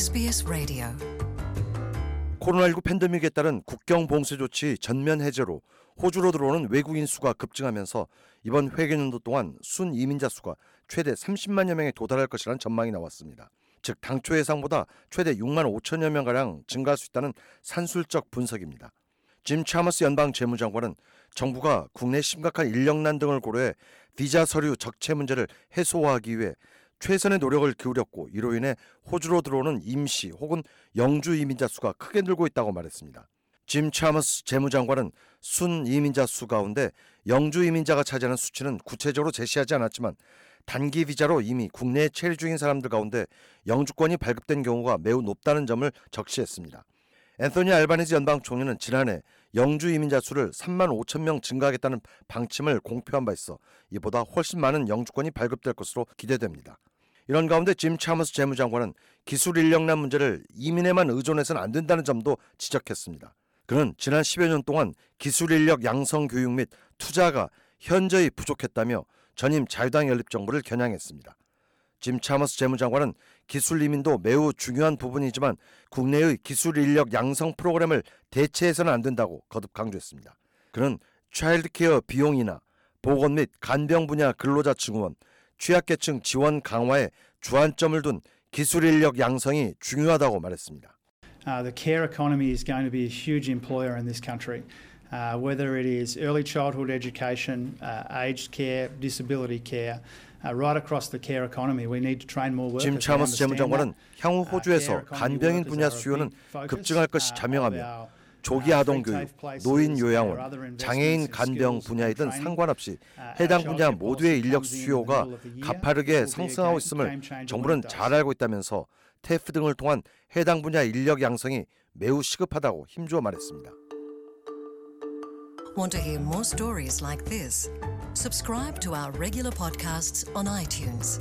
SBS Radio. 코로나19 팬데믹에 따른 국경 봉쇄 조치 전면 해제로 호주로 들어오는 외국인 수가 급증하면서 이번 회계년도 동안 순 이민자 수가 최대 30만여 명에 도달할 것이라는 전망이 나왔습니다. 즉 당초 예상보다 최대 6만 5천여 명가량 증가할 수 있다는 산술적 분석입니다. 짐 차머스 연방 재무장관은 정부가 국내 심각한 인력난 등을 고려해 비자 서류 적체 문제를 해소하기 위해 최선의 노력을 기울였고 이로 인해 호주로 들어오는 임시 혹은 영주 이민자 수가 크게 늘고 있다고 말했습니다. 짐 차머스 재무장관은 순 이민자 수 가운데 영주 이민자가 차지하는 수치는 구체적으로 제시하지 않았지만 단기 비자로 이미 국내에 체류 중인 사람들 가운데 영주권이 발급된 경우가 매우 높다는 점을 적시했습니다. 앤소니 알바니즈 연방 총리는 지난해 영주 이민자 수를 3만 5천 명 증가하겠다는 방침을 공표한 바 있어 이보다 훨씬 많은 영주권이 발급될 것으로 기대됩니다. 이런 가운데 짐 차머스 재무장관은 기술 인력난 문제를 이민에만 의존해서는 안 된다는 점도 지적했습니다. 그는 지난 10여 년 동안 기술 인력 양성 교육 및 투자가 현저히 부족했다며 전임 자유당 연립 정부를 겨냥했습니다. 짐 차머스 재무장관은 기술 이민도 매우 중요한 부분이지만 국내의 기술 인력 양성 프로그램을 대체해서는 안 된다고 거듭 강조했습니다. 그는 차일드케어 비용이나 보건 및 간병 분야 근로자 증후원, 취약계층 지원 강화에 주안점을 둔 기술 인력 양성이 중요하다고 말했습니다. Uh, the care economy is going to be a huge employer in this country. Uh, whether it is early childhood education, uh, aged care, disability care, uh, right across the care economy, we need to train more workers. 짐 차머스 재무장관은. 향후 Uh, 호주에서 간병인 분야 수요는 급증할 것이 uh, 자명하며 조기 uh, 아동 교육, 노인 요양원, 장애인 간병 and training. 상관없이 Uh, 해당 분야 모두의 인력 수요가. 가파르게 상승하고 있음을 정부는 잘. 알고 있다면서 테프 등을 통한 해당 분야 인력 양성이 매우 시급하다고 힘주어 말했습니다. Want to hear more stories like this? Subscribe to our regular podcasts on iTunes.